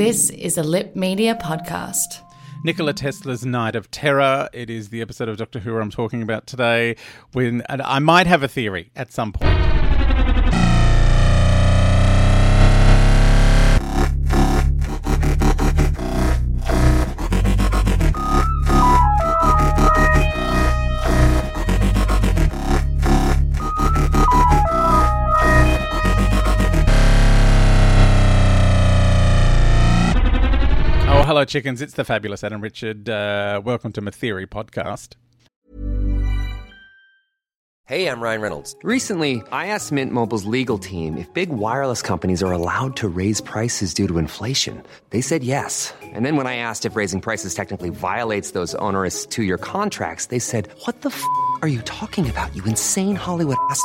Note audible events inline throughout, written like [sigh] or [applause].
This is a Lip Media podcast. Nikola Tesla's Night of Terror. It is the episode of Doctor Who I'm talking about today. When and I might have a theory at some point. Hello, chickens. It's the fabulous Adam Richard. Uh, welcome to my theory podcast. Hey, I'm Ryan Reynolds. Recently, I asked Mint Mobile's legal team if big wireless companies are allowed to raise prices due to inflation. They said yes. And then when I asked if raising prices technically violates those onerous two year contracts, they said, What the f are you talking about, you insane Hollywood ass?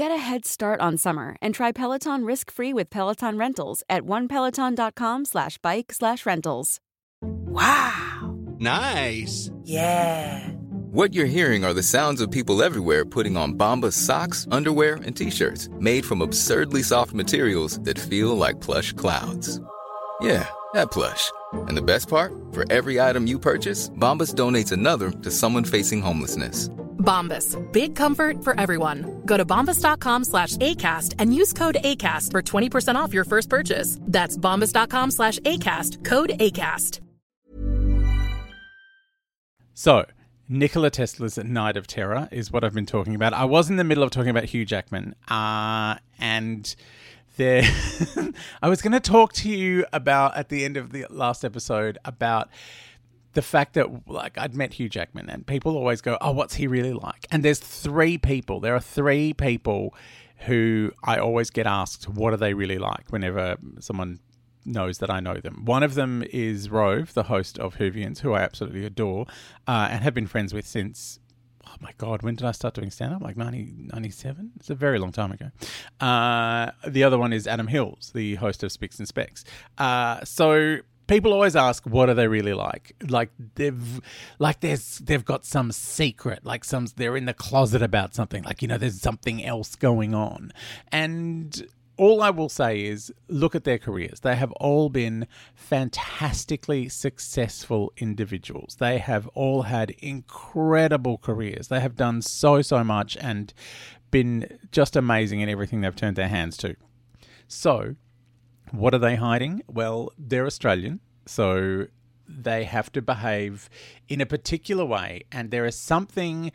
Get a head start on summer and try Peloton risk-free with Peloton Rentals at onepeloton.com slash bike slash rentals. Wow! Nice. Yeah! What you're hearing are the sounds of people everywhere putting on Bombas socks, underwear, and t-shirts made from absurdly soft materials that feel like plush clouds. Yeah, that plush. And the best part? For every item you purchase, Bombas donates another to someone facing homelessness. Bombas. Big comfort for everyone. Go to bombas.com slash ACAST and use code ACAST for 20% off your first purchase. That's bombas.com slash ACAST. Code ACAST. So, Nikola Tesla's Night of Terror is what I've been talking about. I was in the middle of talking about Hugh Jackman, uh, and there, [laughs] I was going to talk to you about at the end of the last episode about the fact that like I'd met Hugh Jackman, and people always go, "Oh, what's he really like?" And there's three people. There are three people who I always get asked, "What are they really like?" Whenever someone knows that I know them. One of them is Rove, the host of Whovians, who I absolutely adore uh, and have been friends with since. Oh my God, when did I start doing stand up? Like 90, 97? It's a very long time ago. Uh, the other one is Adam Hills, the host of Spicks and Specks. Uh, so people always ask what are they really like like they've like there's they've got some secret like some they're in the closet about something like you know there's something else going on and all I will say is look at their careers. They have all been fantastically successful individuals. They have all had incredible careers. They have done so, so much and been just amazing in everything they've turned their hands to. So, what are they hiding? Well, they're Australian, so they have to behave in a particular way, and there is something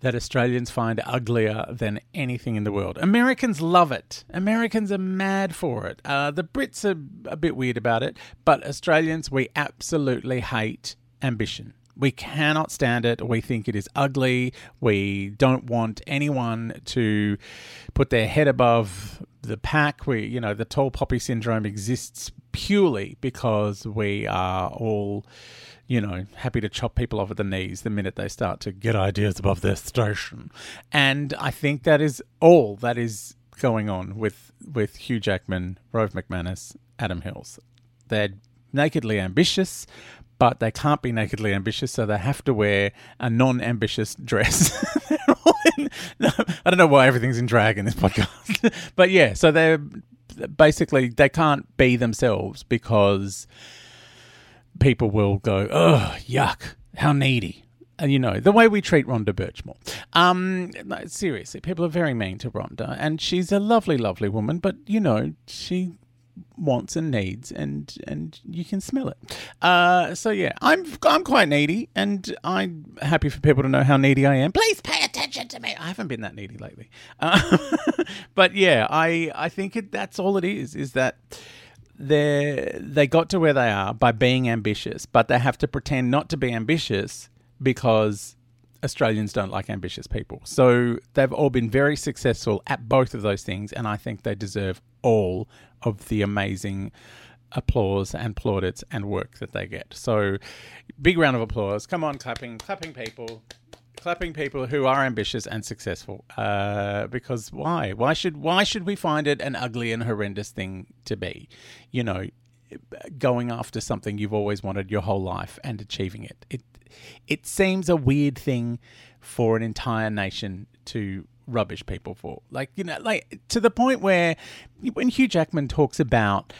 that Australians find uglier than anything in the world. Americans love it. Americans are mad for it. Uh, the Brits are a bit weird about it, but Australians, we absolutely hate ambition. We cannot stand it. We think it is ugly. We don't want anyone to put their head above the pack. We, you know, the tall poppy syndrome exists purely because we are all, you know, happy to chop people off at the knees the minute they start to get ideas above their station. And I think that is all that is going on with with Hugh Jackman, Rove McManus, Adam Hills. They're nakedly ambitious, but they can't be nakedly ambitious, so they have to wear a non-ambitious [laughs] dress. [laughs] I don't know why everything's in drag in this podcast, [laughs] but yeah, so they're basically they can't be themselves because people will go, oh, yuck, how needy. And you know, the way we treat Rhonda Burchmore. Um, no, seriously, people are very mean to Rhonda, and she's a lovely, lovely woman, but you know, she wants and needs and and you can smell it uh so yeah i'm i'm quite needy and i'm happy for people to know how needy i am please pay to me i haven't been that needy lately uh, [laughs] but yeah i i think it, that's all it is is that they they got to where they are by being ambitious, but they have to pretend not to be ambitious because Australians don't like ambitious people. So they've all been very successful at both of those things, and I think they deserve all of the amazing applause and plaudits and work that they get. So, big round of applause. Come on, clapping, clapping people, clapping people who are ambitious and successful. Uh, because why? Why should why should we find it an ugly and horrendous thing to be? You know, going after something you've always wanted your whole life and achieving it. It it seems a weird thing for an entire nation to rubbish people for. Like, you know, like to the point where when Hugh Jackman talks about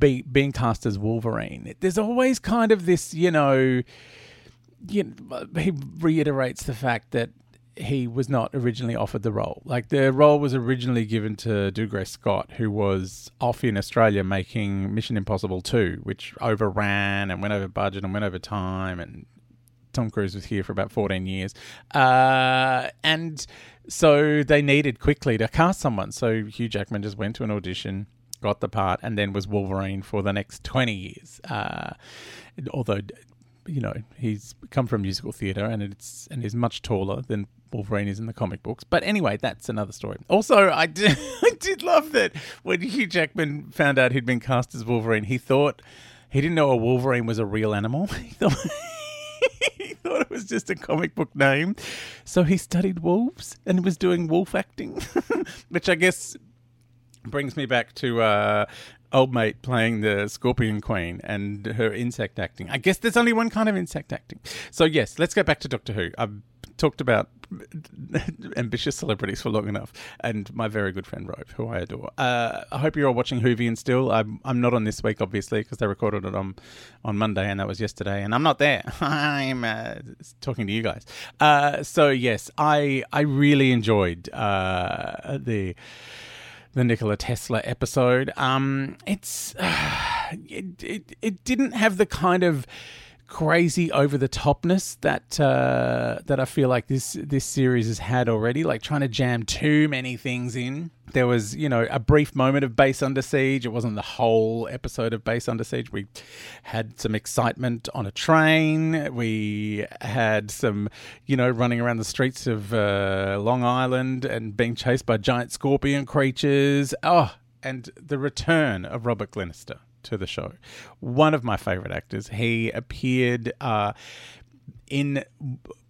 be, being cast as Wolverine, there's always kind of this, you know, you know, he reiterates the fact that he was not originally offered the role. Like the role was originally given to Dougray Scott, who was off in Australia making Mission Impossible 2, which overran and went over budget and went over time and Tom Cruise was here for about 14 years. Uh, and so they needed quickly to cast someone. So Hugh Jackman just went to an audition, got the part, and then was Wolverine for the next 20 years. Uh, although, you know, he's come from musical theatre and it's and is much taller than Wolverine is in the comic books. But anyway, that's another story. Also, I did, [laughs] I did love that when Hugh Jackman found out he'd been cast as Wolverine, he thought he didn't know a Wolverine was a real animal. [laughs] He thought [laughs] he thought it was just a comic book name. So he studied wolves and was doing wolf acting, which I guess brings me back to uh, old mate playing the Scorpion Queen and her insect acting. I guess there's only one kind of insect acting. So yes, let's go back to Doctor Who. I've talked about [laughs] ambitious celebrities for long enough, and my very good friend Rove, who I adore. Uh, I hope you're all watching Whovian still. I'm, I'm not on this week, obviously, because they recorded it on on Monday, and that was yesterday, and I'm not there. [laughs] I'm uh, talking to you guys. Uh, so yes, I I really enjoyed uh, the the Nikola Tesla episode. Um, it's [sighs] it, it it didn't have the kind of crazy over the topness that uh, that I feel like this this series has had already. Like trying to jam too many things in. There was, you know, a brief moment of base under siege. It wasn't the whole episode of base under siege. We had some excitement on a train. We had some, you know, running around the streets of uh, Long Island and being chased by giant scorpion creatures. Oh, and the return of Robert Glenister to the show. One of my favorite actors. He appeared uh, in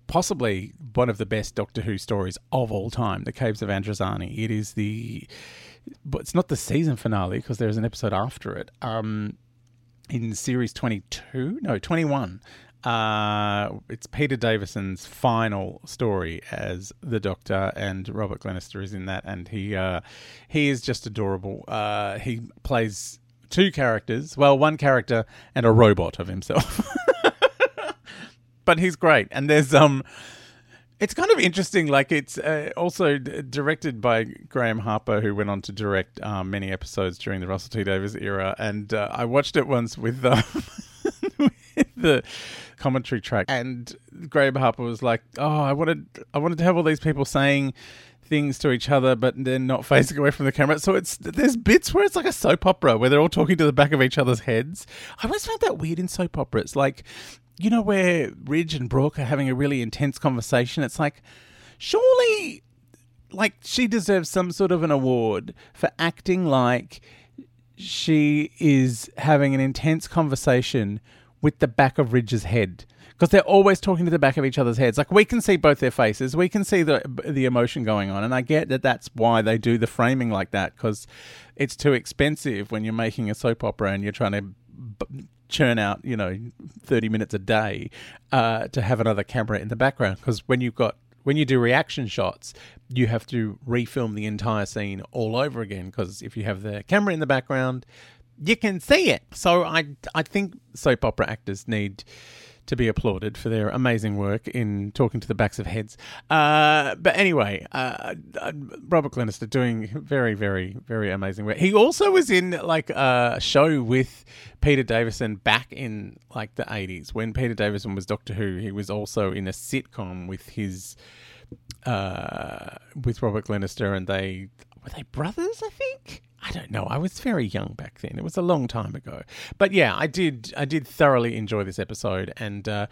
possibly one of the best Doctor Who stories of all time, The Caves of Androzani. It is the, but it's not the season finale because there's an episode after it. Um, in series 22, no, 21. Uh, it's Peter Davison's final story as the Doctor, and Robert Glenister is in that, and he uh, he is just adorable. Uh, he plays two characters. Well, one character and a robot of himself. [laughs] but he's great. And there's um it's kind of interesting like it's uh, also d- directed by Graeme Harper who went on to direct um, many episodes during the Russell T Davies era and uh, I watched it once with um, [laughs] with the commentary track and Graeme Harper was like, "Oh, I wanted I wanted to have all these people saying things to each other, but then not facing away from the camera. So it's there's bits where it's like a soap opera where they're all talking to the back of each other's heads. I always found that weird in soap operas, like you know where Ridge and Brooke are having a really intense conversation. It's like surely, like she deserves some sort of an award for acting like she is having an intense conversation with the back of Ridge's head because they're always talking to the back of each other's heads. Like we can see both their faces, we can see the the emotion going on, and I get that that's why they do the framing like that because it's too expensive when you're making a soap opera and you're trying to. B- churn out, you know, 30 minutes a day uh, to have another camera in the background. Because when you've got when you do reaction shots, you have to refilm the entire scene all over again. Because if you have the camera in the background, you can see it. So I I think soap opera actors need to be applauded for their amazing work in talking to the backs of heads. Uh, but anyway, uh, uh, Robert Glenister doing very, very, very amazing work. He also was in like a show with Peter Davison back in like the 80s when Peter Davison was Doctor Who. He was also in a sitcom with his uh, with Robert Glenister, and they were they brothers, I don't know. I was very young back then. It was a long time ago. But yeah, I did. I did thoroughly enjoy this episode, and uh,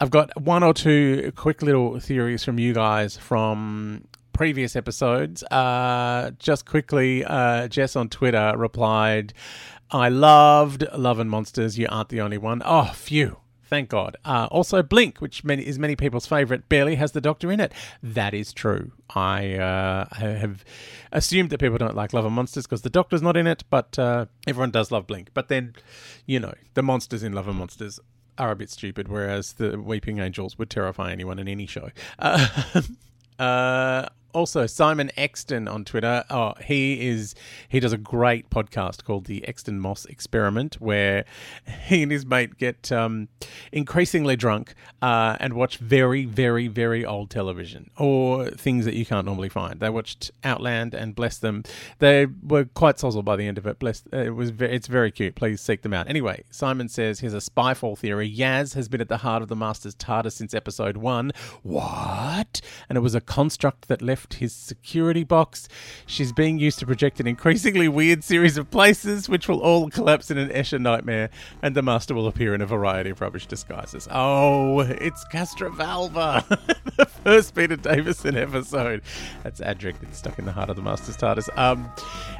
I've got one or two quick little theories from you guys from previous episodes. Uh, just quickly, uh, Jess on Twitter replied. I loved Love and Monsters. You aren't the only one. Oh, phew. Thank God. Uh, also, Blink, which many, is many people's favourite, barely has the Doctor in it. That is true. I uh, have assumed that people don't like Love and Monsters because the Doctor's not in it, but uh, everyone does love Blink. But then, you know, the monsters in Love and Monsters are a bit stupid, whereas the Weeping Angels would terrify anyone in any show. Uh, [laughs] uh, also, Simon Exton on Twitter. Oh, he is he does a great podcast called the Exton Moss Experiment, where [laughs] he and his mate get um, increasingly drunk uh, and watch very, very, very old television or things that you can't normally find. They watched Outland and bless them. They were quite sozzled by the end of it. Bless it was it's very cute. Please seek them out. Anyway, Simon says here's a spyfall theory. Yaz has been at the heart of the Master's TARDIS since episode one. What? And it was a construct that left his security box. She's being used to project an increasingly weird series of places, which will all collapse in an Escher nightmare, and the Master will appear in a variety of rubbish disguises. Oh, it's Castrovalva, [laughs] the first Peter Davison episode. That's Adric. It's stuck in the heart of the Master's TARDIS. Um,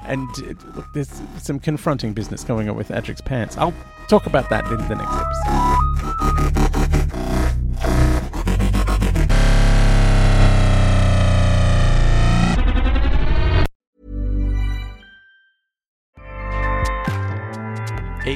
and uh, look, there's some confronting business going on with Adric's pants. I'll talk about that in the next